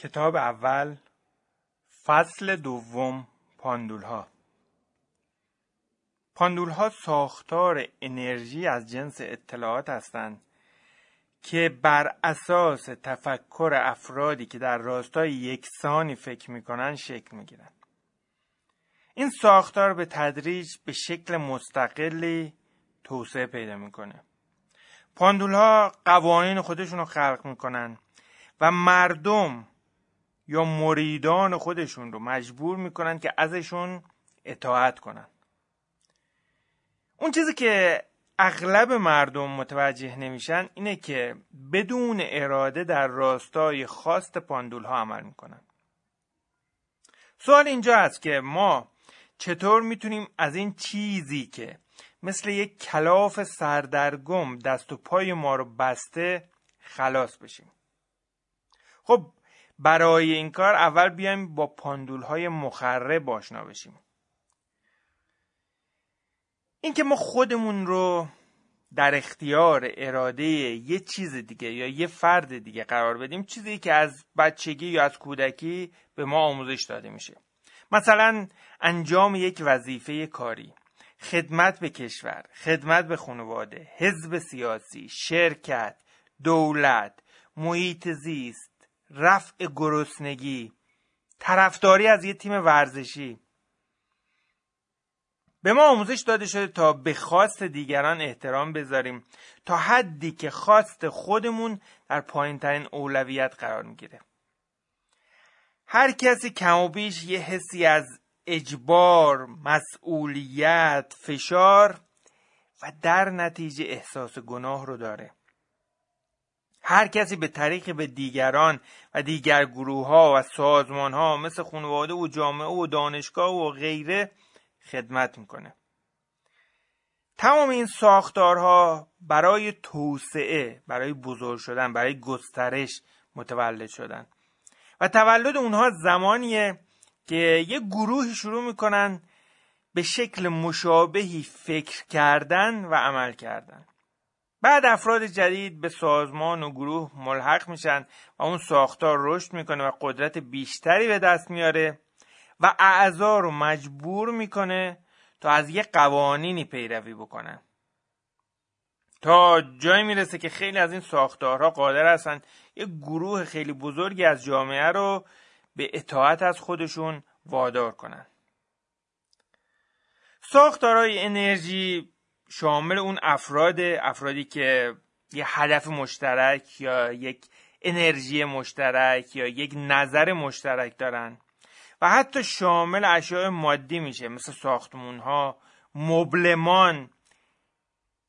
کتاب اول فصل دوم پاندول ها پاندول ها ساختار انرژی از جنس اطلاعات هستند که بر اساس تفکر افرادی که در راستای یکسانی فکر می‌کنن شکل می‌گیرن. این ساختار به تدریج به شکل مستقلی توسعه پیدا می‌کنه. پاندول ها قوانین خودشون رو خلق می‌کنن و مردم یا مریدان خودشون رو مجبور می‌کنن که ازشون اطاعت کنن. اون چیزی که اغلب مردم متوجه نمیشن اینه که بدون اراده در راستای خواست پاندول ها عمل می‌کنن. سوال اینجا است که ما چطور می‌تونیم از این چیزی که مثل یک کلاف سردرگم دست و پای ما رو بسته خلاص بشیم؟ خب برای این کار اول بیایم با پاندول های مخرب آشنا بشیم. اینکه ما خودمون رو در اختیار اراده یه چیز دیگه یا یه فرد دیگه قرار بدیم چیزی که از بچگی یا از کودکی به ما آموزش داده میشه. مثلا انجام یک وظیفه کاری خدمت به کشور خدمت به خانواده حزب سیاسی شرکت دولت محیط زیست رفع گرسنگی طرفداری از یه تیم ورزشی. به ما آموزش داده شده تا به خواست دیگران احترام بذاریم تا حدی که خواست خودمون در پایین ترین اولویت قرار می‌گیره. هر کسی کم و بیش یه حسی از اجبار، مسئولیت، فشار و در نتیجه احساس گناه رو داره. هر کسی به طریق به دیگران و دیگر گروه ها و سازمان ها مثل خانواده و جامعه و دانشگاه و غیره خدمت می‌کنه. تمام این ساختارها برای توسعه برای بزرگ شدن برای گسترش متولد شدن. و تولد اونها زمانیه که یه گروهی شروع می‌کنن به شکل مشابهی فکر کردن و عمل کردن. بعد افراد جدید به سازمان و گروه ملحق میشن و اون ساختار رشد می‌کنه و قدرت بیشتری به دست میاره و اعضا رو مجبور می‌کنه تا از یه قوانینی پیروی بکنن. تا جایی می‌رسه که خیلی از این ساختارها قادر هستن یه گروه خیلی بزرگی از جامعه رو به اطاعت از خودشون وادار کنن. ساختارهای انرژی شامل اون افراد افرادی که یه هدف مشترک یا یک انرژی مشترک یا یک نظر مشترک دارن و حتی شامل اشیاء مادی میشه مثل ساختمون ها مبلمان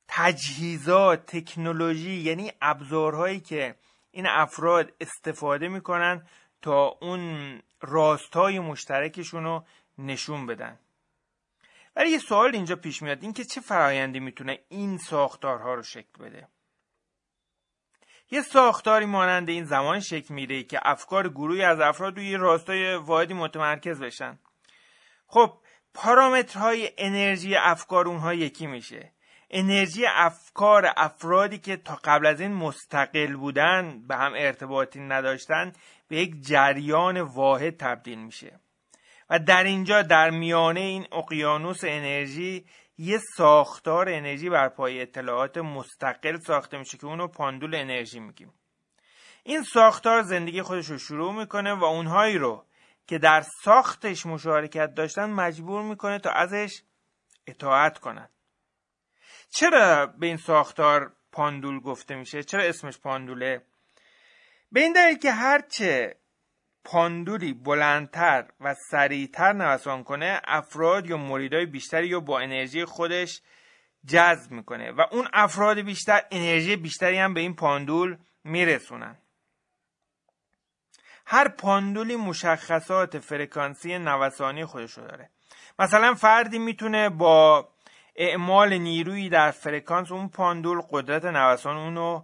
تجهیزات تکنولوژی یعنی ابزارهایی که این افراد استفاده می‌کنن تا اون راستای مشترکشون رو نشون بدن. ولی یه سوال اینجا پیش میاد. این که چه فرایندی می‌تونه این ساختارها رو شکل بده؟ یه ساختاری مانند این زمان شکل میره که افکار گروهی از افراد روی راستای واحدی متمرکز بشن. خب پارامترهای انرژی افکار اونها یکی میشه. انرژی افکار افرادی که تا قبل از این مستقل بودن به هم ارتباطی نداشتن به یک جریان واحد تبدیل میشه. و در اینجا در میانه این اقیانوس انرژی یه ساختار انرژی بر پای اطلاعات مستقل ساخته میشه که اونو پاندول انرژی میگیم. این ساختار زندگی خودش رو شروع می‌کنه و اونهایی رو که در ساختش مشارکت داشتن مجبور می‌کنه تا ازش اطاعت کنن. چرا به این ساختار پاندول گفته میشه؟ چرا اسمش پاندوله؟ به این دلیل که هرچه پاندولی بلندتر و سریعتر نوسان کنه افراد یا مریدای بیشتری یا با انرژی خودش جذب می‌کنه و اون افراد بیشتر انرژی بیشتری هم به این پاندول میرسونن. هر پاندولی مشخصات فرکانسی نوسانی خودش رو داره. مثلا فردی می‌تونه با اعمال نیرویی در فرکانس اون پاندول قدرت نوسان اونو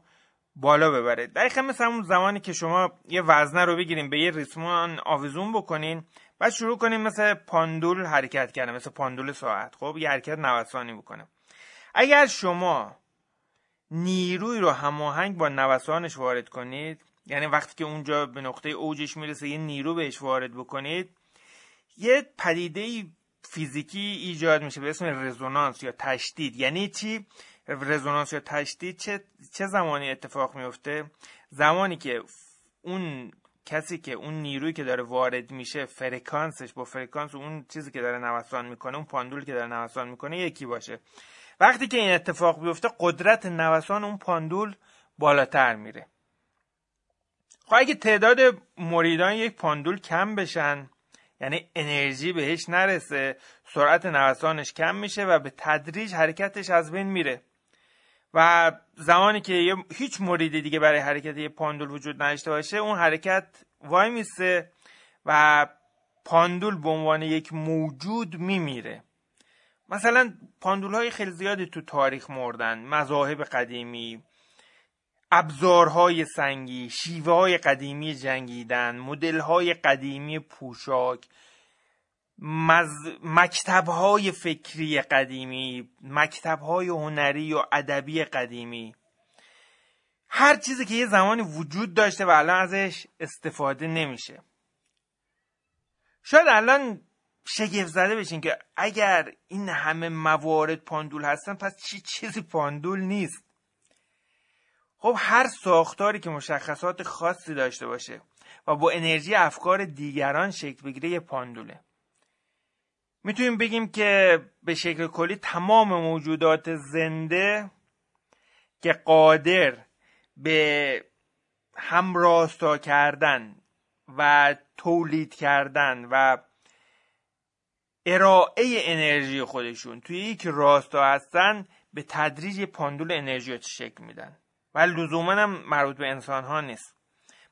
بالا ببره. دقیقا مثل همون زمانی که شما یه وزنه رو بگیریم به یه ریسمان آویزون بکنین بعد شروع کنیم مثل پاندول حرکت کردن مثل پاندول ساعت. خب یه حرکت نوسانی بکنه. اگر شما نیروی رو هماهنگ با نوسانش وارد کنید یعنی وقتی که اونجا به نقطه اوجش می‌رسه یه نیرو بهش وارد بکنید یه پدیده فیزیکی ایجاد میشه به اسم رزونانس یا تشدید. یعنی چی؟ رزونانس یا تشدید چه, چه زمانی اتفاق میفته؟ زمانی که اون کسی که اون نیرویی که داره وارد میشه فرکانسش با فرکانس اون چیزی که داره نوسان می‌کنه اون پاندول که داره نوسان می‌کنه یکی باشه. وقتی که این اتفاق بیفته قدرت نوسان اون پاندول بالاتر میره. خب اگه تعداد مریدان یک پاندول کم بشن یعنی انرژی بهش نرسه سرعت نوسانش کم میشه و به تدریج حرکتش از بین میره. و زمانی که هیچ موردی دیگه برای حرکت یه پاندول وجود نداشته باشه اون حرکت وای میسه و پاندول به عنوان یک موجود میمیره. مثلا پاندول های خیلی زیادی تو تاریخ مردن مذاهب قدیمی ابزارهای سنگی شیوه های قدیمی جنگیدن مدل های قدیمی پوشاک. مز... مکتب های فکری قدیمی مکتب های هنری و ادبی قدیمی. هر چیزی که یه زمانی وجود داشته و الان ازش استفاده نمیشه. شاید الان شگفت زده بشین که اگر این همه موارد پاندول هستن پس چی چیزی پاندول نیست. خب هر ساختاری که مشخصات خاصی داشته باشه و با انرژی افکار دیگران شکل بگیره یه پاندوله. می‌تونیم بگیم که به شکل کلی تمام موجودات زنده که قادر به همراستا کردن و تولید کردن و ارائه انرژی خودشون توی یک راستا هستن به تدریج پاندول انرژی شکل میدن. ولی لزوما هم مربوط به انسان ها نیست.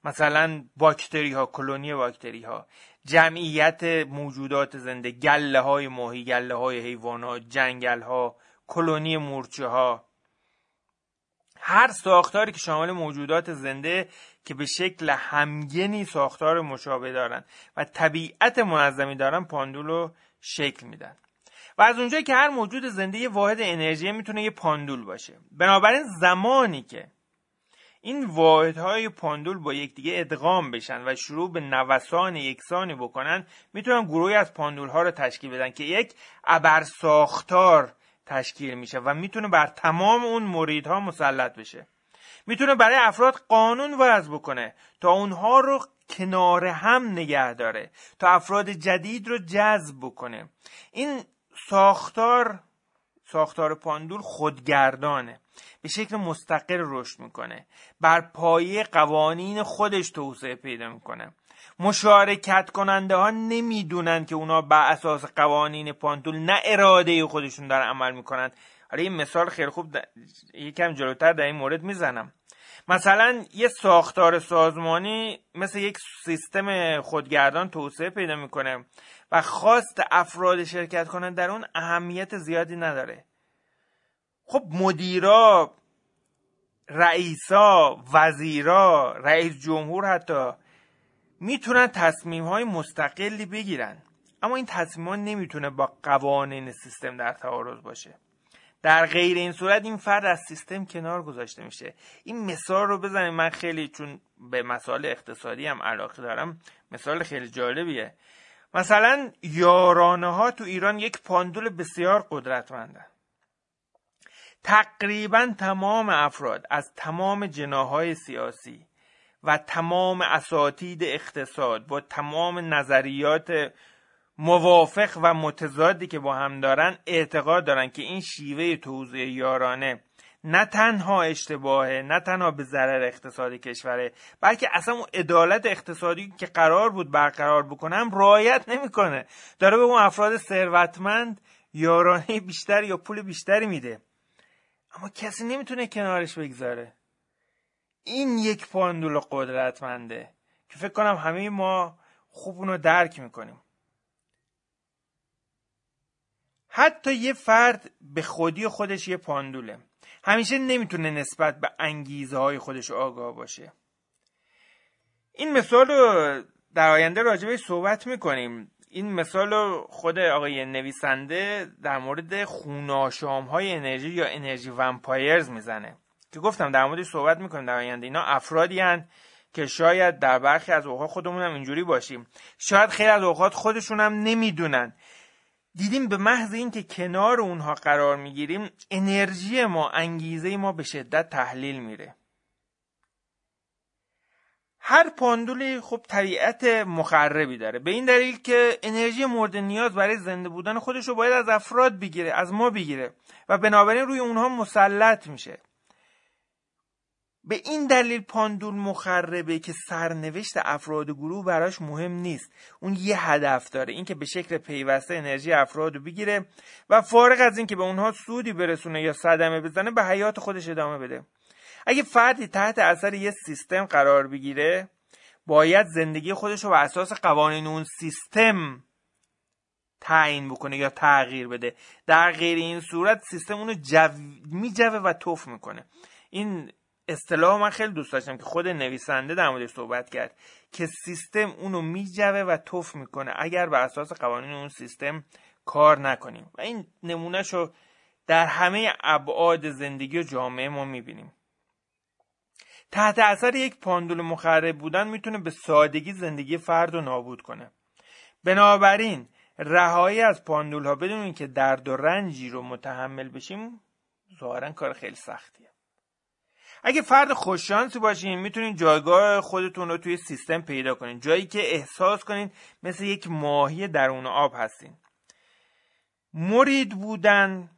مثلا باکتری ها کلونی باکتری ها جمعیت موجودات زنده گله های ماهی گله های حیوانات جنگل ها کلونی مورچه ها هر ساختاری که شامل موجودات زنده که به شکل همگنی ساختار مشابه دارن و طبیعت منظمی دارن پاندول شکل میدن. و از اونجایی که هر موجود زنده یه واحد انرژی می‌تونه یه پاندول باشه. بنابراین زمانی که این واحدهای پاندول با یکدیگه ادغام بشن و شروع به نوسان یکسانی بکنن می‌تونن گروهی از پاندول ها رو تشکیل بدن که یک ابرساختار تشکیل میشه و می‌تونه بر تمام اون مریدها مسلط بشه. می‌تونه برای افراد قانون وضع بکنه تا اونها رو کنار هم نگه داره تا افراد جدید رو جذب بکنه. این ساختار ساختار پاندول خودگردانه. به شکل مستقل رشد می‌کنه. بر پایه قوانین خودش توسعه پیدا می‌کنه. مشارکت کننده ها نمی‌دونن که اونا بر اساس قوانین پاندول نه اراده خودشون دارن عمل می‌کنن. حالا این مثال خیلی خوب یکم جلوتر در این مورد می‌زنم. مثلا یه ساختار سازمانی مثل یک سیستم خودگردان توسعه پیدا می‌کنه و خواست افراد شرکت کنن در اون اهمیت زیادی نداره. خب مدیرا رئیسا وزیرا رئیس جمهور حتی می‌تونن تصمیم های مستقلی بگیرن. اما این تصمیم ها نمی‌تونه با قوانین سیستم در تعارض باشه. در غیر این صورت این فرد از سیستم کنار گذاشته میشه. این مثال رو بزنیم من خیلی چون به مسائل اقتصادی هم علاقه دارم مثال خیلی جالبیه. مثلا یارانه ها تو ایران یک پاندول بسیار قدرتمندن. تقریبا تمام افراد از تمام جناهای سیاسی و تمام اساتید اقتصاد با تمام نظریات موافق و متضادی که با هم دارن اعتقاد دارن که این شیوه توزیع یارانه نه تنها اشتباهه نه تنها به ضرر اقتصادی کشوره بلکه اصلا اون عدالت اقتصادی که قرار بود برقرار بکنم رعایت نمی‌کنه. داره به اون افراد ثروتمند یارانه بیشتر یا پول بیشتری میده. اما کسی نمی‌تونه کنارش بگذاره. این یک پاندول قدرتمنده که فکر کنم همه ما خوب اونو درک می‌کنیم. حتی یه فرد به خودی خودش یه پاندوله. همیشه نمی‌تونه نسبت به انگیزه های خودش آگاه باشه. این مثال رو در آینده راجبه صحبت می‌کنیم. این مثال رو خود آقای نویسنده در مورد خوناشام های انرژی یا انرژی ومپایرز می‌زنه. که گفتم در موردش صحبت می‌کنیم در آینده. اینا افرادی هن که شاید در برخی از اوقات خودمون هم اینجوری باشیم. شاید خیلی از اوقات خودشون هم نمی‌دونن. دیدیم به محض اینکه کنار اونها قرار می‌گیریم انرژی ما انگیزه ما به شدت تحلیل میره. هر پاندولی خب طبیعت مخربی داره. به این دلیل که انرژی مورد نیاز برای زنده بودن خودش رو باید از افراد بگیره از ما بگیره و بنابراین روی اونها مسلط میشه. به این دلیل پاندول مخربه که سرنوشت افراد گروه براش مهم نیست. اون یه هدف داره اینکه به شکل پیوسته انرژی افراد رو بگیره و فارغ از اینکه به اونها سودی برسونه یا صدمه بزنه به حیات خودش ادامه بده. اگه فردی تحت اثر یه سیستم قرار بگیره باید زندگی خودش رو بر اساس قوانین اون سیستم تعیین بکنه یا تغییر بده. در غیر این صورت سیستم اونو جو... میجوه و توف می‌کنه. این اصطلاح من خیلی دوست داشتم که خود نویسنده در موردش صحبت کرد که سیستم اونو میجوه و توف می‌کنه اگر بر اساس قوانین اون سیستم کار نکنیم. و این نمونهش رو در همه ابعاد زندگی و جامعه ما می‌بینیم. تحت اثر یک پاندول مخرب بودن می‌تونه به سادگی زندگی فرد رو نابود کنه. بنابراین رهایی از پاندول ها بدون اینکه درد و رنجی رو متحمل بشیم ظاهرا کار خیلی سختیه. اگه فرد خوششانسی باشین می‌تونین جایگاه خودتون رو توی سیستم پیدا کنین. جایی که احساس کنین مثل یک ماهی درون آب هستین. مرید بودن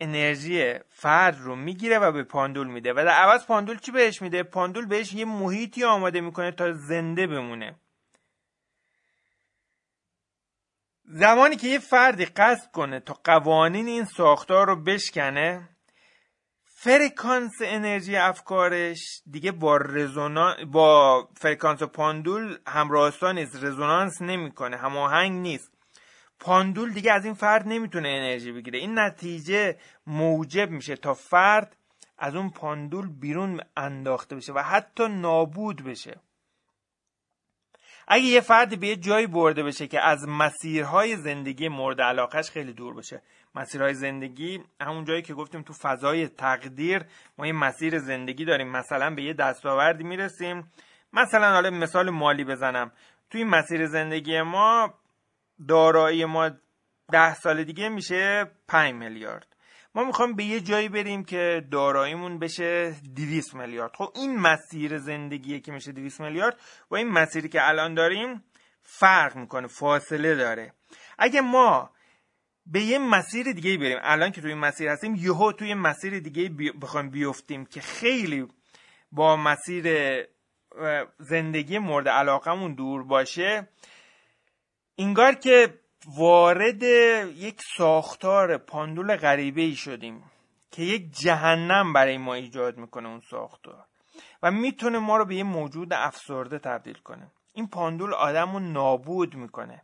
انرژی فرد رو می‌گیره و به پاندول میده و در عوض پاندول چی بهش میده؟ پاندول بهش یه محیطی آماده می‌کنه تا زنده بمونه. زمانی که یه فردی قصد کنه تا قوانین این ساختار رو بشکنه فرکانس انرژی افکارش دیگه با رزونان با فرکانس پاندول همراستان نیست رزونانس نمی‌کنه هماهنگ نیست. پاندول دیگه از این فرد نمی‌تونه انرژی بگیره. این نتیجه موجب میشه تا فرد از اون پاندول بیرون انداخته بشه و حتی نابود بشه. اگه یه فرد به یه جایی برده بشه که از مسیرهای زندگی مورد علاقش خیلی دور بشه مسیرهای زندگی همون جایی که گفتیم تو فضای تقدیر ما یه مسیر زندگی داریم. مثلا به یه دستاوردی می‌رسیم. مثلا حالا مثال مالی بزنم. توی مسیر زندگی ما دارایی ما ده سال دیگه میشه 5 میلیارد ما می‌خوایم به یه جایی بریم که داراییمون بشه 200 میلیارد خب این مسیر زندگیه که میشه 200 میلیارد با این مسیری که الان داریم فرق می‌کنه فاصله داره اگه ما به یه مسیر دیگه بریم الان که توی این مسیر هستیم یهو توی مسیر دیگه. بخوایم بیفتیم که خیلی با مسیر زندگی مورد علاقمون دور باشه اینگار که وارد یک ساختار پاندول غریبه ای شدیم که یک جهنم برای ما ایجاد می‌کنه اون ساختار و می‌تونه ما رو به یه موجود افسرده تبدیل کنه. این پاندول آدم رو نابود می‌کنه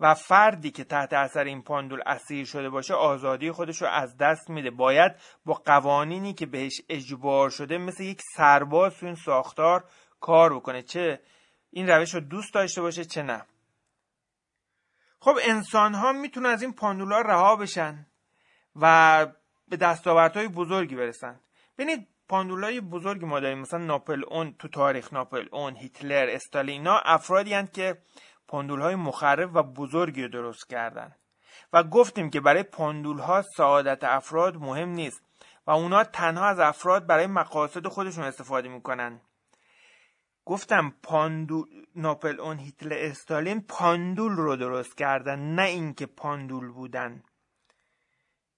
و فردی که تحت اثر این پاندول اسیر شده باشه آزادی خودش رو از دست میده. باید با قوانینی که بهش اجبار شده مثل یک سرباز تو این ساختار کار بکنه. چه این روش رو دوست داشته باشه چه نه. خب انسان ها می‌تونن از این پاندولا رها بشن و به دستاوردهای بزرگی برسن. ببینید پاندولای بزرگی ما داریم مثلا ناپل اون تو تاریخ ناپل اون هیتلر استالینا افرادی هستند که پاندول های مخرب و بزرگی رو درست کردن. و گفتیم که برای پاندول ها سعادت افراد مهم نیست و اونا تنها از افراد برای مقاصد خودشون استفاده می‌کنن. گفتم پاندول ناپل اون هیتلر استالین پاندول رو درست کردن نه اینکه پاندول بودن.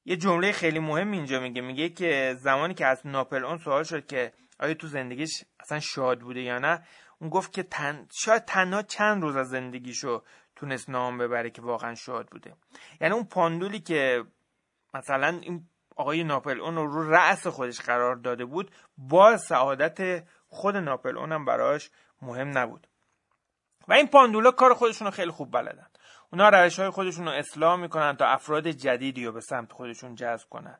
یه جمله خیلی مهم اینجا میگه میگه که زمانی که از ناپل اون سوال شد که آیا تو زندگیش اصلا شاد بوده یا نه اون گفت که تن... شاید تنها چند روز از زندگیشو تونست نام ببره که واقعا شاد بوده. یعنی اون پاندولی که مثلا این آقای ناپل اون رو رو رأس خودش قرار داده بود با سعادت خود ناپل اونم براش مهم نبود. و این پاندولا کار خودشون رو خیلی خوب بلدن. اونا روش های خودشون رو اصلاح می‌کنن تا افراد جدیدی رو به سمت خودشون جذب کنن.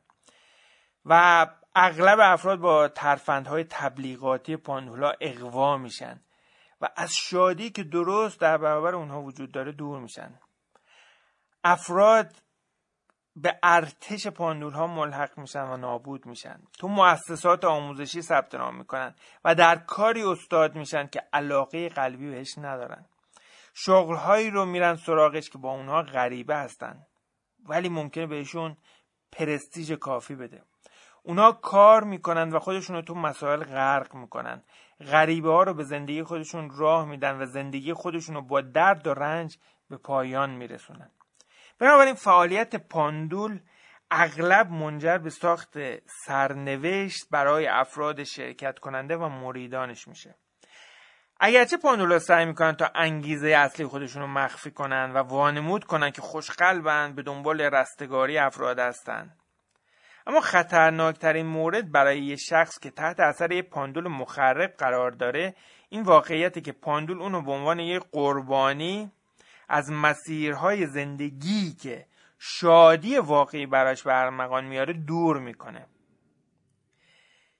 و اغلب افراد با ترفندهای تبلیغاتی پاندولا اقوا میشن. و از شادی که درست در برابر اونها وجود داره دور میشن. افراد به ارتش پاندول ها ملحق میشن و نابود میشن. تو مؤسسات آموزشی ثبت نام می‌کنن و در کاری استاد میشن که علاقه قلبی بهش ندارن. شغلهایی رو میرن سراغش که با اونها غریبه هستن. ولی ممکنه بهشون پرستیژ کافی بده. اونا کار می‌کنن و خودشون رو تو مسائل غرق می‌کنن. غریبه ها رو به زندگی خودشون راه میدن و زندگی خودشون رو با درد و رنج به پایان میرسونن. بنابراین فعالیت پاندول اغلب منجر به ساخت سرنوشت برای افراد شرکت کننده و مریدانش میشه. اگرچه پاندولا سعی می‌کنن تا انگیزه اصلی خودشون رو مخفی کنن و وانمود کنن که خوشقلبن به دنبال رستگاری افراد هستند اما خطرناکترین مورد برای یه شخص که تحت اثر یه پاندول مخرب قرار داره این واقعیتی که پاندول اونو به عنوان یه قربانی از مسیرهای زندگی که شادی واقعی براش برمغان میاره دور می‌کنه.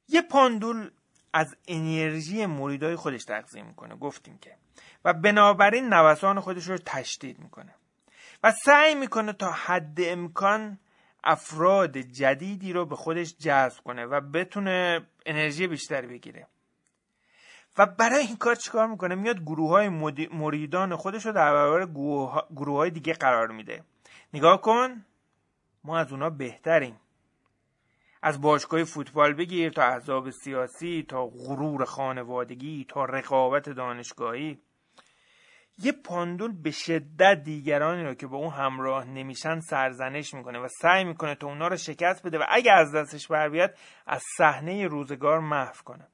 یه پاندول از انرژی مریدای خودش تغذیه می‌کنه گفتیم که. و بنابراین نوسان خودش رو تشدید می‌کنه. و سعی می‌کنه تا حد امکان افراد جدیدی رو به خودش جذب کنه و بتونه انرژی بیشتری بگیره. و برای این کار چیکار می‌کنه؟ میاد گروه های مریدان خودش رو در برابر گروه های دیگه قرار میده. نگاه کن ما از اونا بهتریم. از باشگاه فوتبال بگیر تا احزاب سیاسی تا غرور خانوادگی تا رقابت دانشگاهی. یه پاندول به شدت دیگرانی رو که با اون همراه نمیشن سرزنش می‌کنه و سعی می‌کنه تا اونا رو شکست بده و اگه از دستش بر بیاد از صحنه روزگار محو کنه.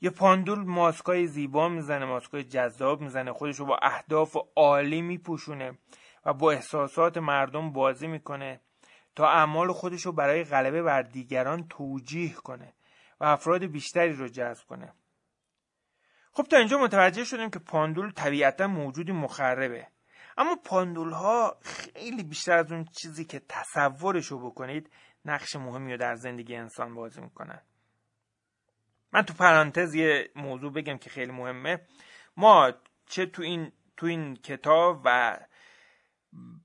یه پاندول ماسکای زیبا می‌زنه ماسکای جذاب می‌زنه خودش رو با اهداف عالی میپوشونه و با احساسات مردم بازی می‌کنه تا اعمال خودش رو برای غلبه بر دیگران توجیه کنه و افراد بیشتری رو جذب کنه. خب تا اینجا متوجه شدیم که پاندول طبیعتا موجودی مخربه. اما پاندول ها خیلی بیشتر از اون چیزی که تصورش رو بکنید نقش مهمی رو در زندگی انسان بازی می‌کنن. من تو پرانتز یه موضوع بگم که خیلی مهمه. ما چه تو این تو این کتاب و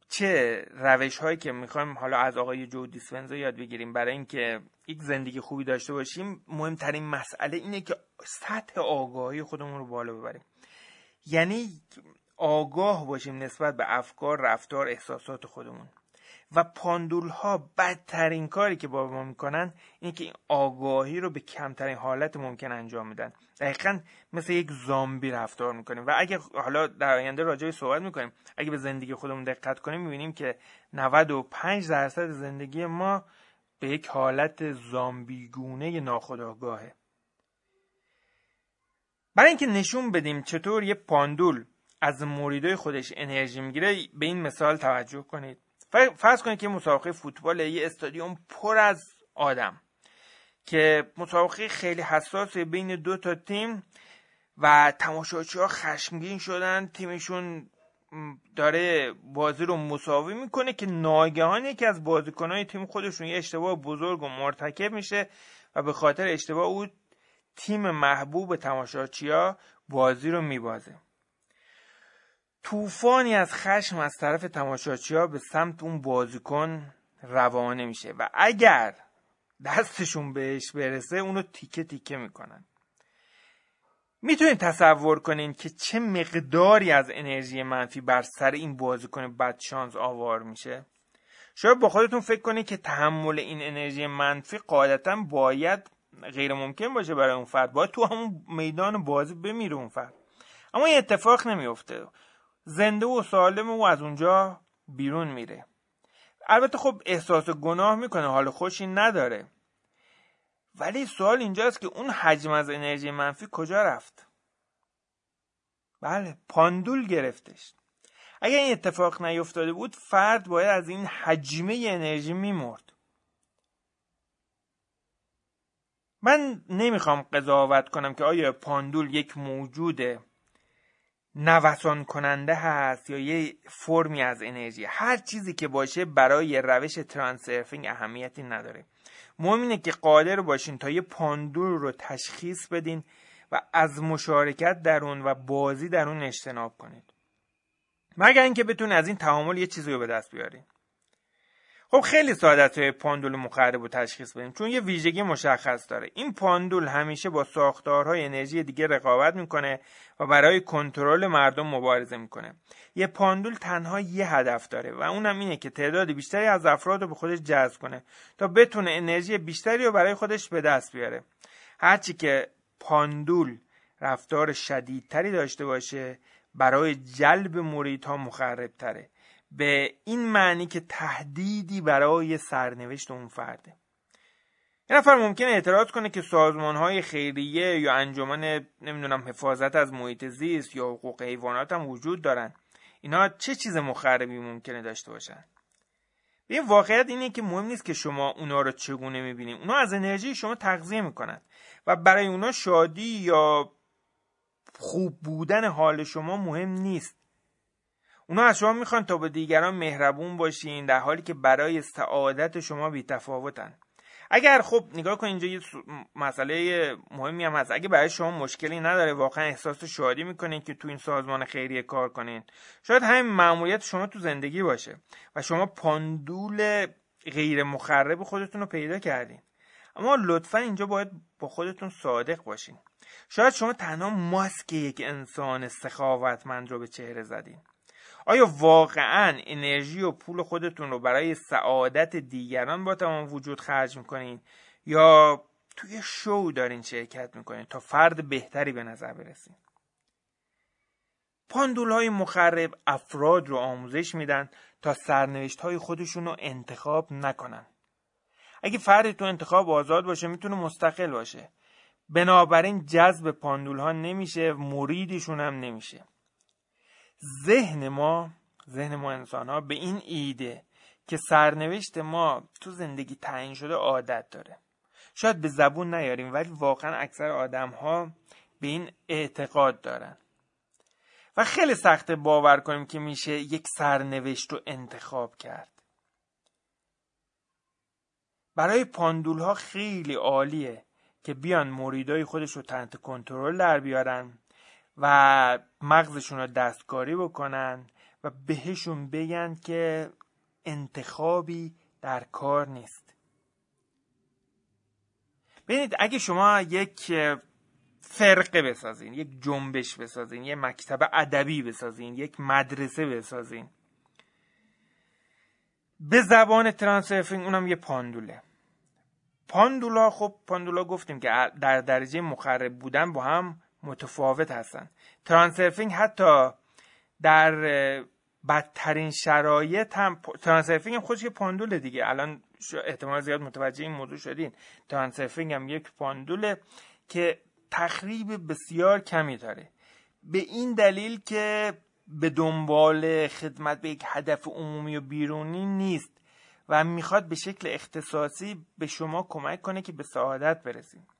چه روش هایی که می‌خوایم حالا از آقای جو دیسپنزا یاد بگیریم برای اینکه یک زندگی خوبی داشته باشیم مهمترین مسئله اینه که سطح آگاهی خودمون رو بالا ببریم. یعنی آگاه باشیم نسبت به افکار رفتار احساسات خودمون. و پاندول ها بدترین کاری که با ما می‌کنن اینه که این آگاهی رو به کمترین حالت ممکن انجام میدن. دقیقا مثل یک زامبی رفتار می‌کنیم. و اگه حالا در آینده راجعی صحبت می‌کنیم اگه به زندگی خودمون دقت کنیم می‌بینیم که 95 درصد زندگی ما به یک حالت زامبیگونه ناخودآگاهه. برای اینکه نشون بدیم چطور یه پاندول از مریدای خودش انرژی می‌گیره به این مثال توجه کنید. فرض کنید که مسابقه فوتبال یه استادیوم پر از آدم که مسابقه خیلی حساسه بین دو تا تیم و تماشاچی ها خشمگین شدن. تیمشون داره بازی رو مساوی می‌کنه که ناگهان یکی از بازیکنهای تیم خودشون یه اشتباه بزرگ و مرتکب میشه و به خاطر اشتباه او تیم محبوب تماشاچی ها بازی رو میبازه. طوفانی از خشم از طرف تماشاچی به سمت اون بازیکن روانه میشه و اگر دستشون بهش برسه اونو تیکه تیکه می‌کنن. می‌تونید تصور کنین که چه مقداری از انرژی منفی بر سر این بازیکن بدشانس آوار میشه. شاید با خودتون فکر کنید که تحمل این انرژی منفی قاعدتا باید غیر ممکن باشه برای اون فرد. باید تو همون میدان بازی بمیره اون فرد. اما این اتفاق نمیفته زنده و سالم او از اونجا بیرون میره. البته خب احساس گناه می‌کنه حال خوشی نداره. ولی سوال اینجاست که اون حجم از انرژی منفی کجا رفت؟ بله پاندول گرفتش. اگر این اتفاق نیفتاده بود فرد باید از این حجمه انرژی میمرد. من نمی‌خوام قضاوت کنم که آیا پاندول یک موجود نوسان کننده هست یا یه فرمی از انرژی. هر چیزی که باشه برای روش ترانسرفینگ اهمیتی نداره. مهم اینه که قادر باشین تا یه پاندول رو تشخیص بدین و از مشارکت در اون و بازی در اون اجتناب کنید. مگر اینکه بتونید از این تعامل یه چیزی رو به دست بیارین. خب خیلی ساده است پاندول مخرب رو تشخیص بدیم چون یه ویژگی مشخص داره. این پاندول همیشه با ساختارهای انرژی دیگه رقابت می‌کنه و برای کنترل مردم مبارزه می‌کنه. یه پاندول تنها یه هدف داره و اونم اینه که تعداد بیشتری از افراد رو به خودش جذب کنه تا بتونه انرژی بیشتری رو برای خودش به دست بیاره. هرچی که پاندول رفتار شدیدتری داشته باشه برای جلب مریدها مخرب تره به این معنی که تهدیدی برای سرنوشت اون فرده. یه نفر ممکنه اعتراض کنه که سازمان های خیریه یا انجمن نمی‌دونم حفاظت از محیط زیست یا حقوق حیوانات هم وجود دارن. اینا چه چیز مخربی ممکنه داشته باشن؟ به این واقعیت اینه که مهم نیست که شما اونا رو چگونه می‌بینیم اونا از انرژی شما تغذیه می‌کنن و برای اونا شادی یا خوب بودن حال شما مهم نیست. اونا از شما می‌خوان تا به دیگران مهربون باشین در حالی که برای سعادت شما بیتفاوتن. اگر خب نگاه کن اینجا یه مسئله مهمی هم هست. اگه برای شما مشکلی نداره واقعا احساس شادی می‌کنین که تو این سازمان خیریه کار کنین. شاید همین معمولیت شما تو زندگی باشه و شما پاندول غیر مخرب خودتون رو پیدا کردین. اما لطفا اینجا باید با خودتون صادق باشین. شاید شما تنها ماسک یک انسان سخاوتمند رو به چهره زدین. آیا واقعا انرژی و پول خودتون رو برای سعادت دیگران با تمام وجود خرج می‌کنین یا توی شو دارین شرکت می‌کنین تا فرد بهتری به نظر برسین؟ پاندول های مخرب افراد رو آموزش میدن تا سرنوشت های خودشون رو انتخاب نکنن. اگه فردی تو انتخاب آزاد باشه می‌تونه مستقل باشه. بنابراین جذب پاندول ها نمیشه مریدشون هم نمیشه. ذهن ما ذهن ما انسان ها به این ایده که سرنوشت ما تو زندگی تعیین شده عادت داره. شاید به زبون نیاریم ولی واقعا اکثر آدم ها به این اعتقاد دارن. و خیلی سخته باور کنیم که میشه یک سرنوشت رو انتخاب کرد. برای پاندول ها خیلی عالیه که بیان مریدای خودش رو تحت کنترل در بیارن و مغزشون رو دستکاری بکنن و بهشون بگن که انتخابی در کار نیست. ببینید اگه شما یک فرقه بسازین یک جنبش بسازین یک مکتب ادبی بسازین یک مدرسه بسازین به زبان ترانسرفینگ اونم یه پاندوله. پاندولا خب پاندولا گفتیم که در درجه مخرب بودن با هم متفاوت هستن. ترانسرفینگ حتی در بدترین شرایط هم ترانسرفینگ هم خودش پاندول دیگه. الان احتمال زیاد متوجه این موضوع شدین. ترانسرفینگ هم یک پاندوله که تخریب بسیار کمی داره. به این دلیل که به دنبال خدمت به یک هدف عمومی و بیرونی نیست و می‌خواد به شکل اختصاصی به شما کمک کنه که به سعادت برسید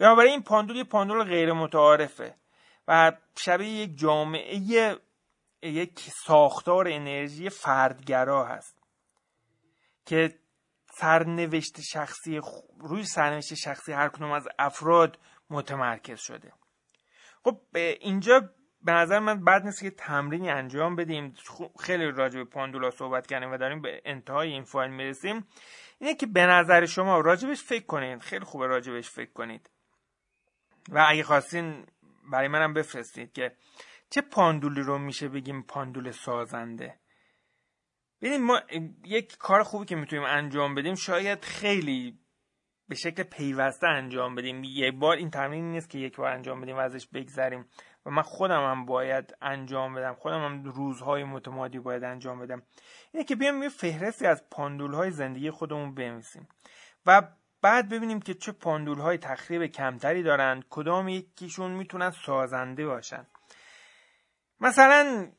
بنابراین این پاندول یه پاندول غیر متعارفه و شبیه یک جامعه یک ساختار انرژی فردگرا هست که سرنوشت شخصی روی سرنوشت شخصی هر کدوم از افراد متمرکز شده. خب اینجا به نظر من بعد نیست که تمرینی انجام بدیم. خیلی راجع به پاندولا صحبت کردیم و داریم به انتهای این فایل می‌رسیم. اینه که به نظر شما راجبش فکر کنید خیلی خوبه راجبش فکر کنید. و اگه خواستین برای منم بفرستید که چه پاندولی رو میشه بگیم پاندول سازنده. ببینید ما یک کار خوبی که می‌تونیم انجام بدیم شاید خیلی به شکل پیوسته انجام بدیم. یک بار این تمرین نیست که یک بار انجام بدیم و ازش بگذریم. و من خودم هم باید انجام بدم. خودم هم روزهای متمادی باید انجام بدم. اینه که بیام یه فهرستی از پاندول های زندگی خودمون بنویسیم. و بعد ببینیم که چه پاندول های تخریب کمتری دارند کدام یکیشون می‌تونن سازنده باشن. مثلا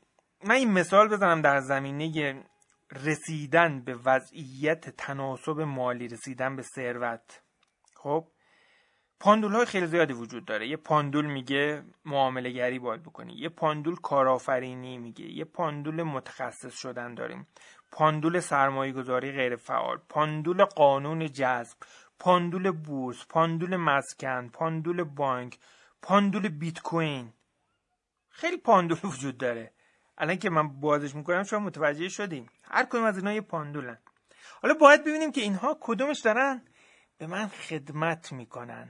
من این مثال بزنم در زمینه رسیدن به وضعیت تناسب مالی رسیدن به ثروت. خب پاندول های خیلی زیادی وجود داره. یه پاندول میگه معامله گری باید بکنی. یه پاندول کارآفرینی میگه. یه پاندول متخصص شدن داریم. پاندول سرمایه گذاری غیر فعال پاندول قانون جذب. پاندول بورس پاندول مسکن پاندول بانک پاندول بیت کوین. خیلی پاندول وجود داره. الان که من بازش می‌کنم شما متوجه شدیم هر کدوم از اینا یه پاندولن. حالا باید ببینیم که اینها کدومش دارن؟ به من خدمت می‌کنن.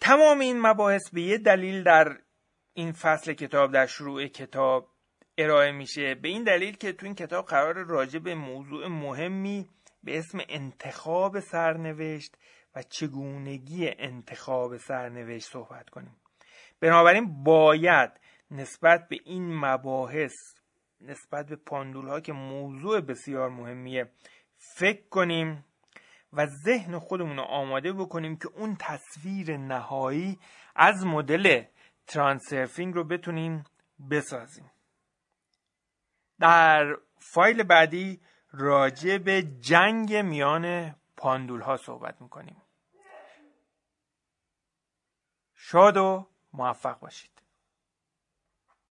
تمام این مباحث به یه دلیل در این فصل کتاب در شروع کتاب ارائه میشه. به این دلیل که تو این کتاب قرار راجع به موضوع مهمی به اسم انتخاب سرنوشت و چگونگی انتخاب سرنوشت صحبت کنیم. بنابراین باید نسبت به این مباحث نسبت به پاندول ها که موضوع بسیار مهمیه فکر کنیم و ذهن خودمون رو آماده بکنیم که اون تصویر نهایی از مدل ترانسرفینگ رو بتونیم بسازیم. در فایل بعدی راجع به جنگ میان پاندول ها صحبت می‌کنیم. شاد و موفق باشید.